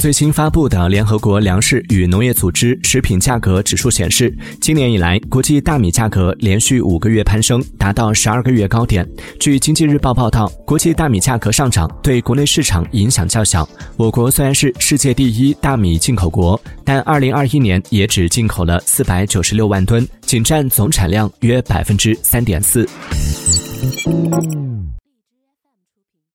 最新发布的联合国粮食与农业组织食品价格指数显示今年以来国际大米价格连续五个月攀升达到十二个月高点。据经济日报报道国际大米价格上涨对国内市场影响较小。我国虽然是世界第一大米进口国但二零二一年也只进口了四百九十六万吨仅占总产量约百分之三点四。